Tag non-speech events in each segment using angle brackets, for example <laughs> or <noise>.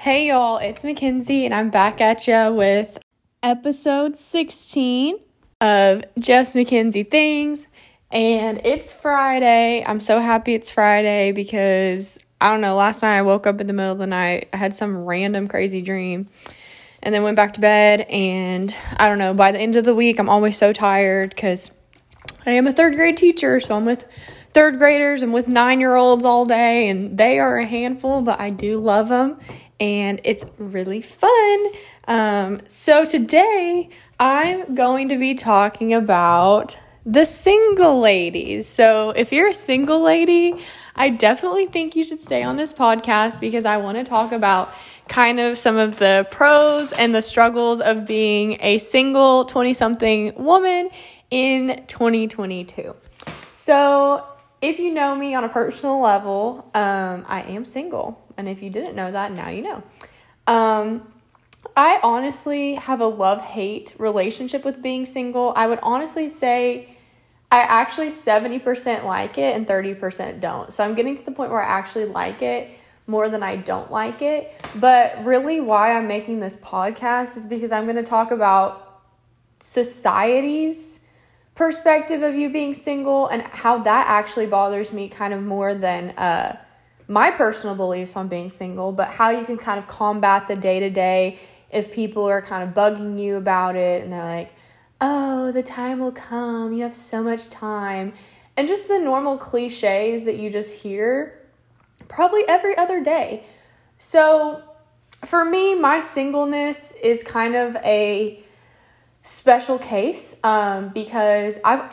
Hey y'all, it's MaKenzi, and I'm back at ya with episode 16 of Just MaKenzi Things. And it's Friday. I'm so happy it's Friday because I don't know, last night I woke up in the middle of the night. I had some random crazy dream and then went back to bed. And I don't know, by the end of the week, I'm always so tired because I am a third grade teacher. So I'm with third graders and with nine year olds all day, and they are a handful, but I do love them and it's really fun. Um, so today I'm going to be talking about the single ladies. So if you're a single lady, I definitely think you should stay on this podcast because I want to talk about kind of some of the pros and the struggles of being a single 20 something woman in 2022. So, if you know me on a personal level, um, I am single. And if you didn't know that, now you know. Um, I honestly have a love hate relationship with being single. I would honestly say I actually 70% like it and 30% don't. So I'm getting to the point where I actually like it more than I don't like it. But really, why I'm making this podcast is because I'm going to talk about society's perspective of you being single and how that actually bothers me kind of more than uh, my personal beliefs on being single, but how you can kind of combat the day to day if people are kind of bugging you about it and they're like, oh, the time will come, you have so much time. And just the normal cliches that you just hear probably every other day. So for me, my singleness is kind of a special case um, because I've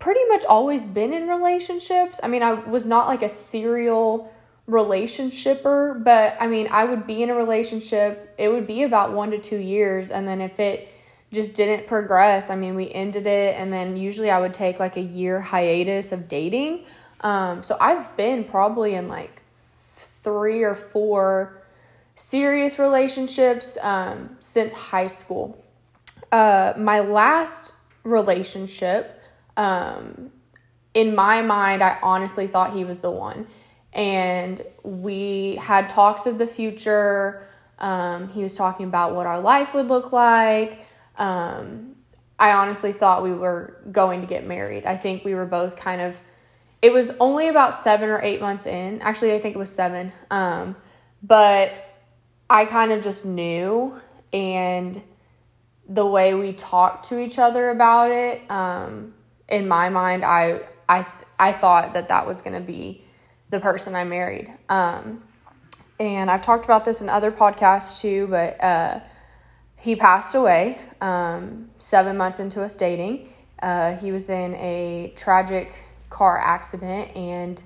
pretty much always been in relationships. I mean, I was not like a serial relationshipper, but I mean, I would be in a relationship, it would be about one to two years. And then if it just didn't progress, I mean, we ended it. And then usually I would take like a year hiatus of dating. Um, so I've been probably in like three or four serious relationships um, since high school. Uh, my last relationship, um, in my mind, I honestly thought he was the one and we had talks of the future. Um, he was talking about what our life would look like. Um, I honestly thought we were going to get married. I think we were both kind of, it was only about seven or eight months in. Actually, I think it was seven. Um, but I kind of just knew, and the way we talked to each other about it, um, in my mind, I, I, I thought that that was going to be the person I married. Um, and I've talked about this in other podcasts too, but uh, he passed away um, seven months into us dating. Uh, he was in a tragic car accident and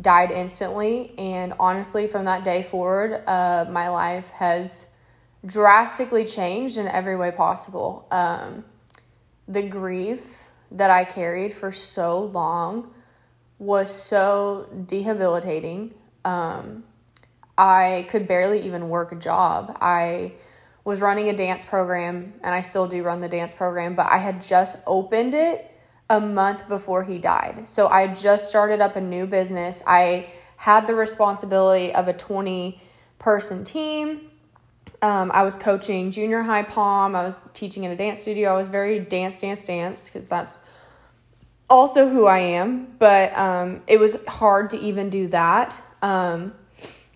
died instantly. And honestly, from that day forward, uh, my life has drastically changed in every way possible. Um, the grief that I carried for so long was so debilitating. Um, I could barely even work a job. I was running a dance program, and I still do run the dance program, but I had just opened it a month before he died. So I just started up a new business. I had the responsibility of a 20 person team. Um, I was coaching junior high pom. I was teaching in a dance studio. I was very dance, dance, dance because that's also who I am, but um, it was hard to even do that. Um,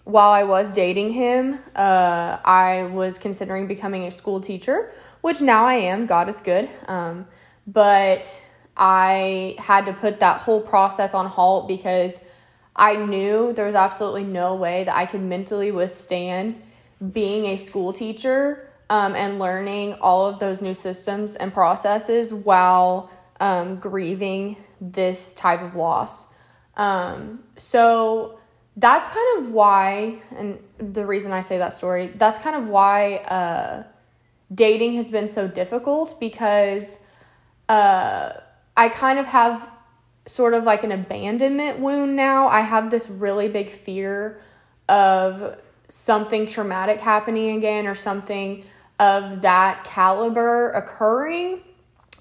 while I was dating him, uh, I was considering becoming a school teacher, which now I am. God is good. Um, but I had to put that whole process on halt because I knew there was absolutely no way that I could mentally withstand being a school teacher um, and learning all of those new systems and processes while um, grieving this type of loss. Um, so that's kind of why, and the reason I say that story, that's kind of why uh, dating has been so difficult because uh, I kind of have sort of like an abandonment wound now. I have this really big fear of something traumatic happening again or something of that caliber occurring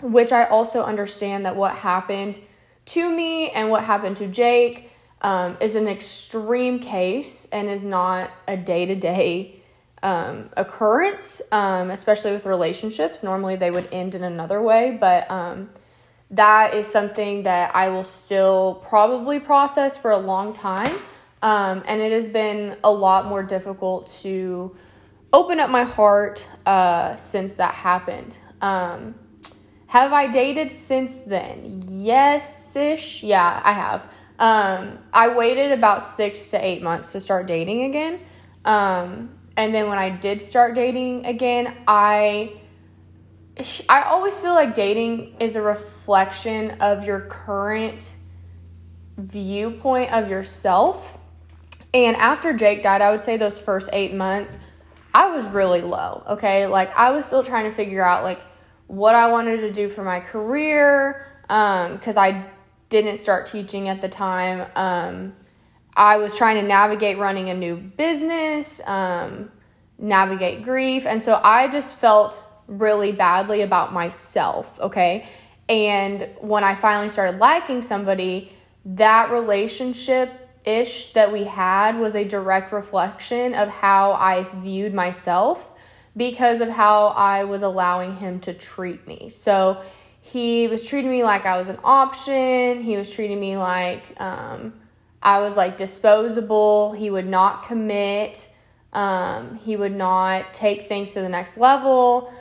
which I also understand that what happened to me and what happened to Jake um, is an extreme case and is not a day to day occurrence, um, especially with relationships. Normally they would end in another way, but um, that is something that I will still probably process for a long time. Um, and it has been a lot more difficult to open up my heart uh, since that happened. Um, have I dated since then? Yes ish. Yeah, I have. Um, I waited about six to eight months to start dating again. Um, and then when I did start dating again, I I always feel like dating is a reflection of your current viewpoint of yourself. And after Jake died, I would say those first 8 months I was really low, okay? Like I was still trying to figure out like what I wanted to do for my career um cuz I didn't start teaching at the time. Um I was trying to navigate running a new business, um, navigate grief. And so I just felt really badly about myself, okay? And when I finally started liking somebody, that relationship ish that we had was a direct reflection of how I viewed myself because of how I was allowing him to treat me. So he was treating me like I was an option, he was treating me like, um, I was like disposable. He would not commit. Um, he would not take things to the next level.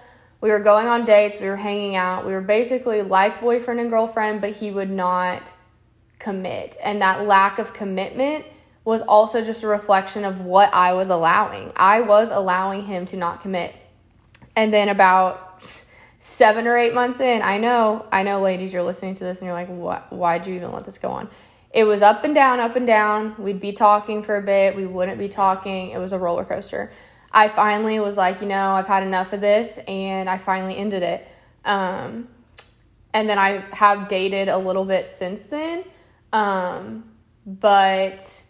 We were going on dates, we were hanging out. We were basically like boyfriend and girlfriend, but he would not commit. And that lack of commitment was also just a reflection of what I was allowing. I was allowing him to not commit. And then about seven or eight months in, I know, I know, ladies, you're listening to this and you're like, what? Why'd you even let this go on? it was up and down, up and down. We'd be talking for a bit, we wouldn't be talking. It was a roller coaster. I finally was like, you know, I've had enough of this, and I finally ended it. Um, and then I have dated a little bit since then, um, but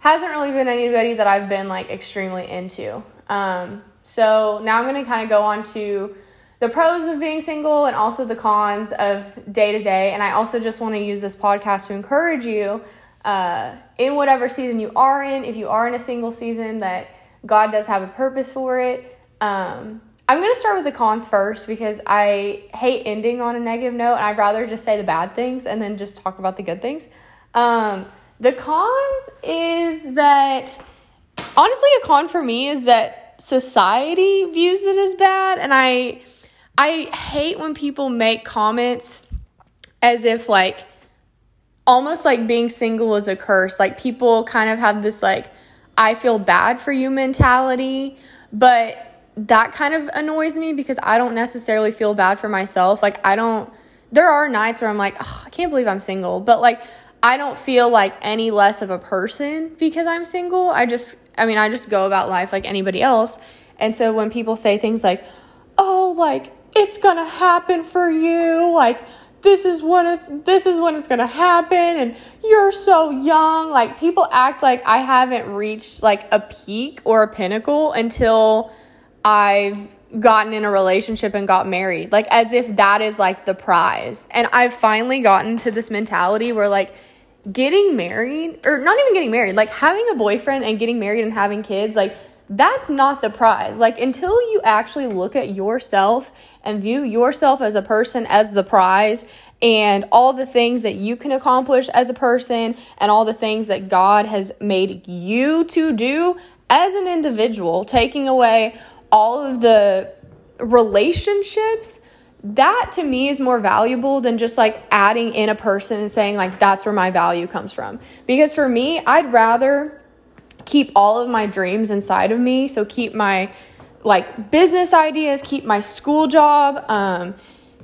hasn't really been anybody that I've been like extremely into. Um, so now I'm gonna kind of go on to the pros of being single and also the cons of day to day. And I also just want to use this podcast to encourage you uh, in whatever season you are in, if you are in a single season, that God does have a purpose for it. Um, I'm going to start with the cons first because I hate ending on a negative note and I'd rather just say the bad things and then just talk about the good things. Um, the cons is that, honestly, a con for me is that society views it as bad and I I hate when people make comments as if like almost like being single is a curse. Like people kind of have this like I feel bad for you mentality, but that kind of annoys me because I don't necessarily feel bad for myself. Like I don't there are nights where I'm like, oh, I can't believe I'm single, but like I don't feel like any less of a person because I'm single. I just I mean, I just go about life like anybody else. And so when people say things like, "Oh, like it's gonna happen for you like this is when it's this is when it's gonna happen and you're so young like people act like i haven't reached like a peak or a pinnacle until i've gotten in a relationship and got married like as if that is like the prize and i've finally gotten to this mentality where like getting married or not even getting married like having a boyfriend and getting married and having kids like that's not the prize. Like, until you actually look at yourself and view yourself as a person as the prize and all the things that you can accomplish as a person and all the things that God has made you to do as an individual, taking away all of the relationships that to me is more valuable than just like adding in a person and saying like that's where my value comes from because for me i'd rather keep all of my dreams inside of me. So keep my like business ideas, keep my school job, um,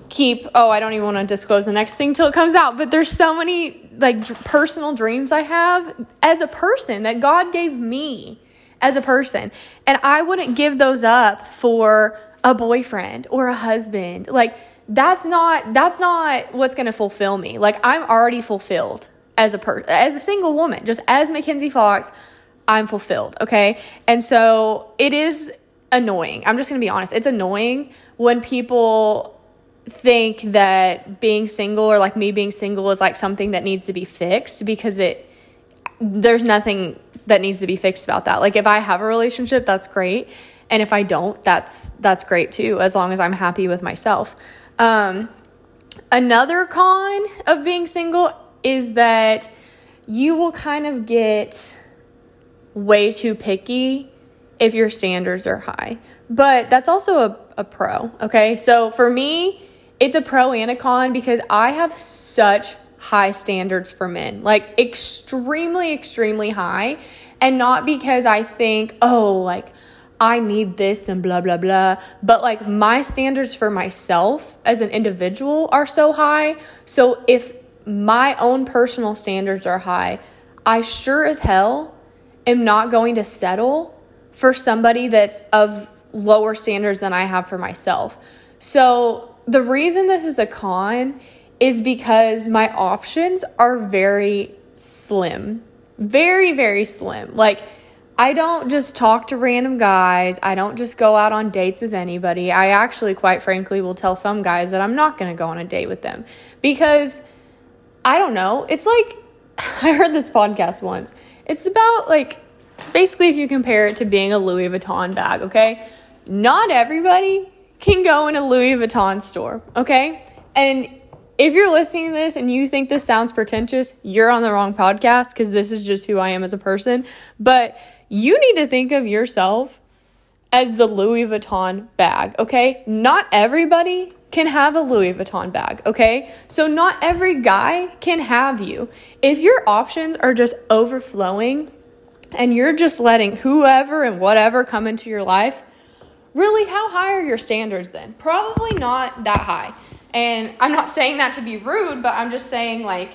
keep oh I don't even want to disclose the next thing till it comes out. But there's so many like personal dreams I have as a person that God gave me as a person, and I wouldn't give those up for a boyfriend or a husband. Like that's not that's not what's going to fulfill me. Like I'm already fulfilled as a per as a single woman, just as MaKenzi Fox. I'm fulfilled, okay? And so it is annoying. I'm just gonna be honest. It's annoying when people think that being single or like me being single is like something that needs to be fixed because it there's nothing that needs to be fixed about that. Like if I have a relationship, that's great. And if I don't, that's that's great too, as long as I'm happy with myself. Um, another con of being single is that you will kind of get way too picky if your standards are high. But that's also a, a pro, okay? So for me, it's a pro and a con because I have such high standards for men, like extremely, extremely high. And not because I think, oh, like I need this and blah, blah, blah. But like my standards for myself as an individual are so high. So if my own personal standards are high, I sure as hell am not going to settle for somebody that's of lower standards than I have for myself. So the reason this is a con is because my options are very slim. Very, very slim. Like, I don't just talk to random guys. I don't just go out on dates with anybody. I actually, quite frankly, will tell some guys that I'm not going to go on a date with them because I don't know. It's like, <laughs> I heard this podcast once. It's about like, basically, if you compare it to being a Louis Vuitton bag, okay? Not everybody can go in a Louis Vuitton store, okay? And if you're listening to this and you think this sounds pretentious, you're on the wrong podcast because this is just who I am as a person. But you need to think of yourself as the Louis Vuitton bag, okay? Not everybody can have a Louis Vuitton bag, okay? So not every guy can have you. If your options are just overflowing and you're just letting whoever and whatever come into your life, really, how high are your standards then? Probably not that high. And I'm not saying that to be rude, but I'm just saying, like,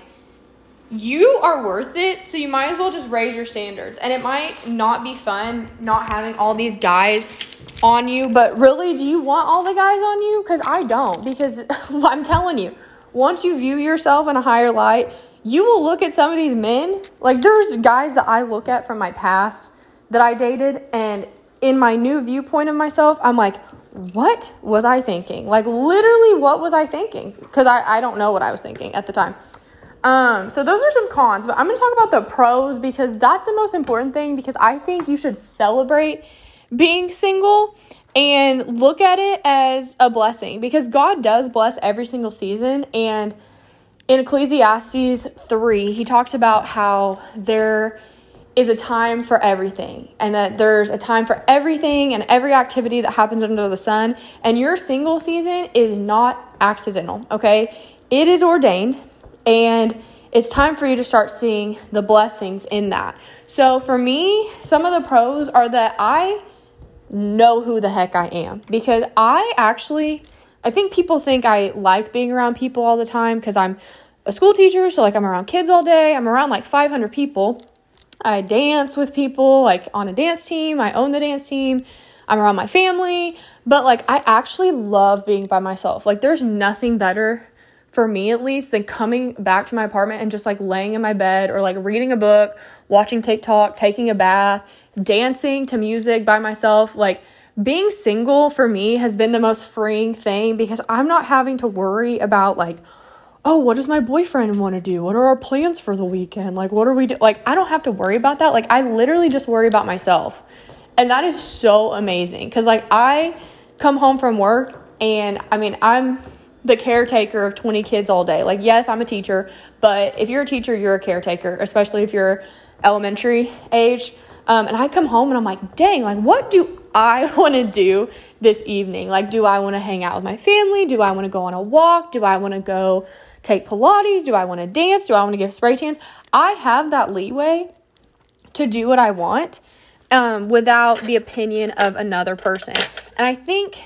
you are worth it, so you might as well just raise your standards. And it might not be fun not having all these guys on you, but really, do you want all the guys on you? Because I don't, because <laughs> I'm telling you, once you view yourself in a higher light, you will look at some of these men. Like, there's guys that I look at from my past that I dated, and in my new viewpoint of myself, I'm like, what was I thinking? Like, literally, what was I thinking? Because I, I don't know what I was thinking at the time. Um, so those are some cons, but I'm going to talk about the pros because that's the most important thing because I think you should celebrate being single and look at it as a blessing because God does bless every single season. And in Ecclesiastes 3, he talks about how there is a time for everything and that there's a time for everything and every activity that happens under the sun. And your single season is not accidental, okay? It is ordained and it's time for you to start seeing the blessings in that. So for me, some of the pros are that I know who the heck I am because I actually I think people think I like being around people all the time because I'm a school teacher, so like I'm around kids all day. I'm around like 500 people. I dance with people like on a dance team. I own the dance team. I'm around my family, but like I actually love being by myself. Like there's nothing better for me at least than coming back to my apartment and just like laying in my bed or like reading a book, watching TikTok, taking a bath, dancing to music by myself. Like being single for me has been the most freeing thing because I'm not having to worry about like oh, what does my boyfriend want to do? What are our plans for the weekend? Like, what are we do? Like, I don't have to worry about that. Like, I literally just worry about myself. And that is so amazing. Cause, like, I come home from work and I mean, I'm the caretaker of 20 kids all day. Like, yes, I'm a teacher, but if you're a teacher, you're a caretaker, especially if you're elementary age. Um, and I come home and I'm like, dang, like, what do I <laughs> want to do this evening? Like, do I want to hang out with my family? Do I want to go on a walk? Do I want to go take Pilates? Do I want to dance? Do I want to give spray tans? I have that leeway to do what I want um, without the opinion of another person. And I think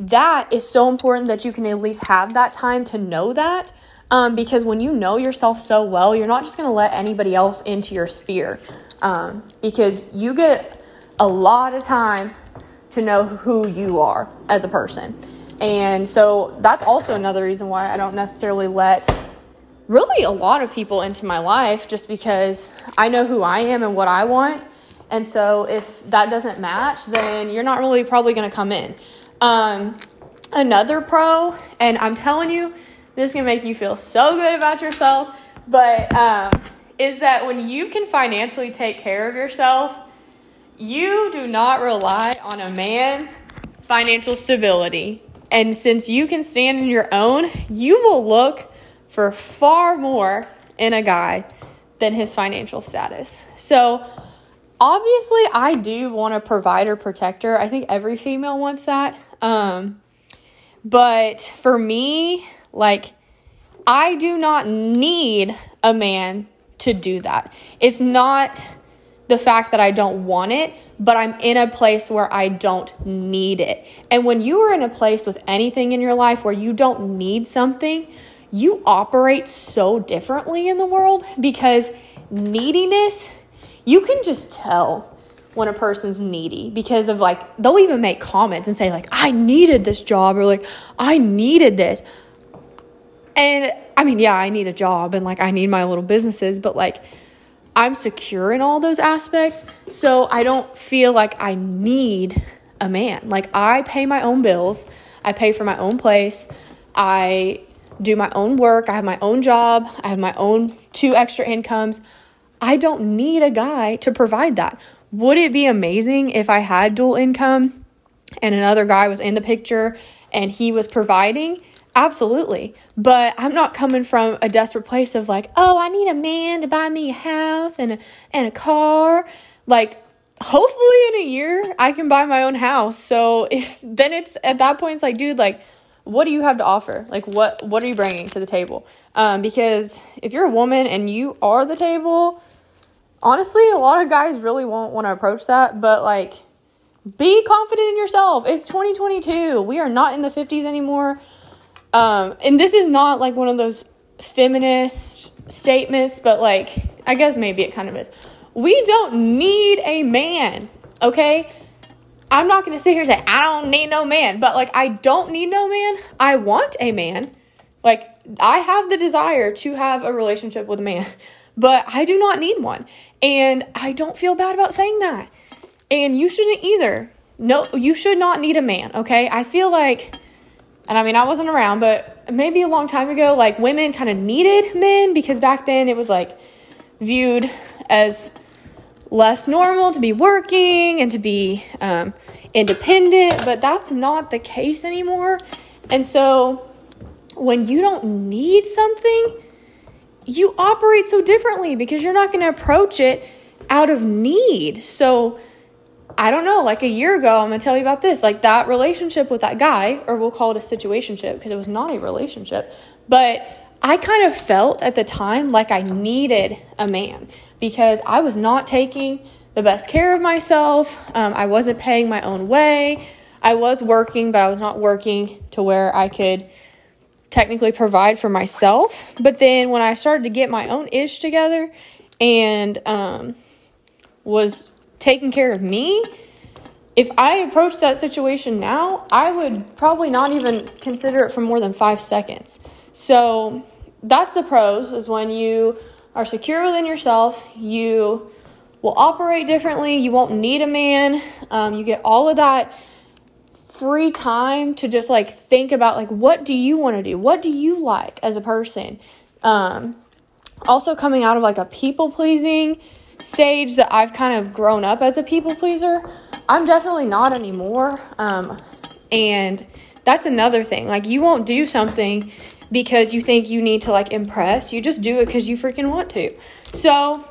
that is so important that you can at least have that time to know that. Um, because when you know yourself so well, you're not just going to let anybody else into your sphere. Um, because you get a lot of time to know who you are as a person. And so that's also another reason why I don't necessarily let really a lot of people into my life just because I know who I am and what I want. And so if that doesn't match, then you're not really probably going to come in. Um, another pro, and I'm telling you, this can make you feel so good about yourself, but um, is that when you can financially take care of yourself, you do not rely on a man's financial stability. And since you can stand on your own, you will look for far more in a guy than his financial status. So, obviously, I do want a provider protector. I think every female wants that. Um, but for me, like, I do not need a man to do that. It's not the fact that I don't want it, but I'm in a place where I don't need it. And when you are in a place with anything in your life where you don't need something, you operate so differently in the world because neediness, you can just tell when a person's needy because of like, they'll even make comments and say, like, I needed this job or like, I needed this. And I mean, yeah, I need a job and like I need my little businesses, but like, I'm secure in all those aspects. So I don't feel like I need a man. Like I pay my own bills, I pay for my own place, I do my own work, I have my own job, I have my own two extra incomes. I don't need a guy to provide that. Would it be amazing if I had dual income and another guy was in the picture and he was providing? Absolutely. But I'm not coming from a desperate place of like, oh, I need a man to buy me a house and a, and a car. Like, hopefully in a year I can buy my own house. So if then it's at that point it's like, dude, like, what do you have to offer? Like, what what are you bringing to the table? Um, because if you're a woman and you are the table, honestly, a lot of guys really won't want to approach that. But like, be confident in yourself. It's 2022. We are not in the 50s anymore. Um, and this is not like one of those feminist statements, but like, I guess maybe it kind of is. We don't need a man, okay? I'm not gonna sit here and say, I don't need no man, but like, I don't need no man. I want a man. Like, I have the desire to have a relationship with a man, <laughs> but I do not need one. And I don't feel bad about saying that. And you shouldn't either. No, you should not need a man, okay? I feel like and I mean, I wasn't around, but maybe a long time ago, like women kind of needed men because back then it was like viewed as less normal to be working and to be um, independent, but that's not the case anymore. And so when you don't need something, you operate so differently because you're not going to approach it out of need. So I don't know, like a year ago, I'm gonna tell you about this. Like that relationship with that guy, or we'll call it a situationship because it was not a relationship, but I kind of felt at the time like I needed a man because I was not taking the best care of myself. Um, I wasn't paying my own way. I was working, but I was not working to where I could technically provide for myself. But then when I started to get my own ish together and um, was taking care of me, if I approach that situation now, I would probably not even consider it for more than five seconds. So that's the pros is when you are secure within yourself, you will operate differently, you won't need a man, um, you get all of that free time to just like think about like what do you want to do what do you like as a person um also coming out of like a people pleasing stage that I've kind of grown up as a people pleaser. I'm definitely not anymore. Um, and that's another thing. Like, you won't do something because you think you need to like impress. You just do it because you freaking want to. So,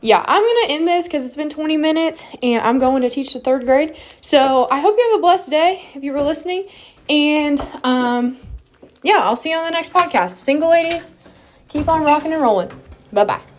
yeah, I'm going to end this because it's been 20 minutes and I'm going to teach the third grade. So, I hope you have a blessed day if you were listening. And, um, yeah, I'll see you on the next podcast. Single ladies, keep on rocking and rolling. Bye bye.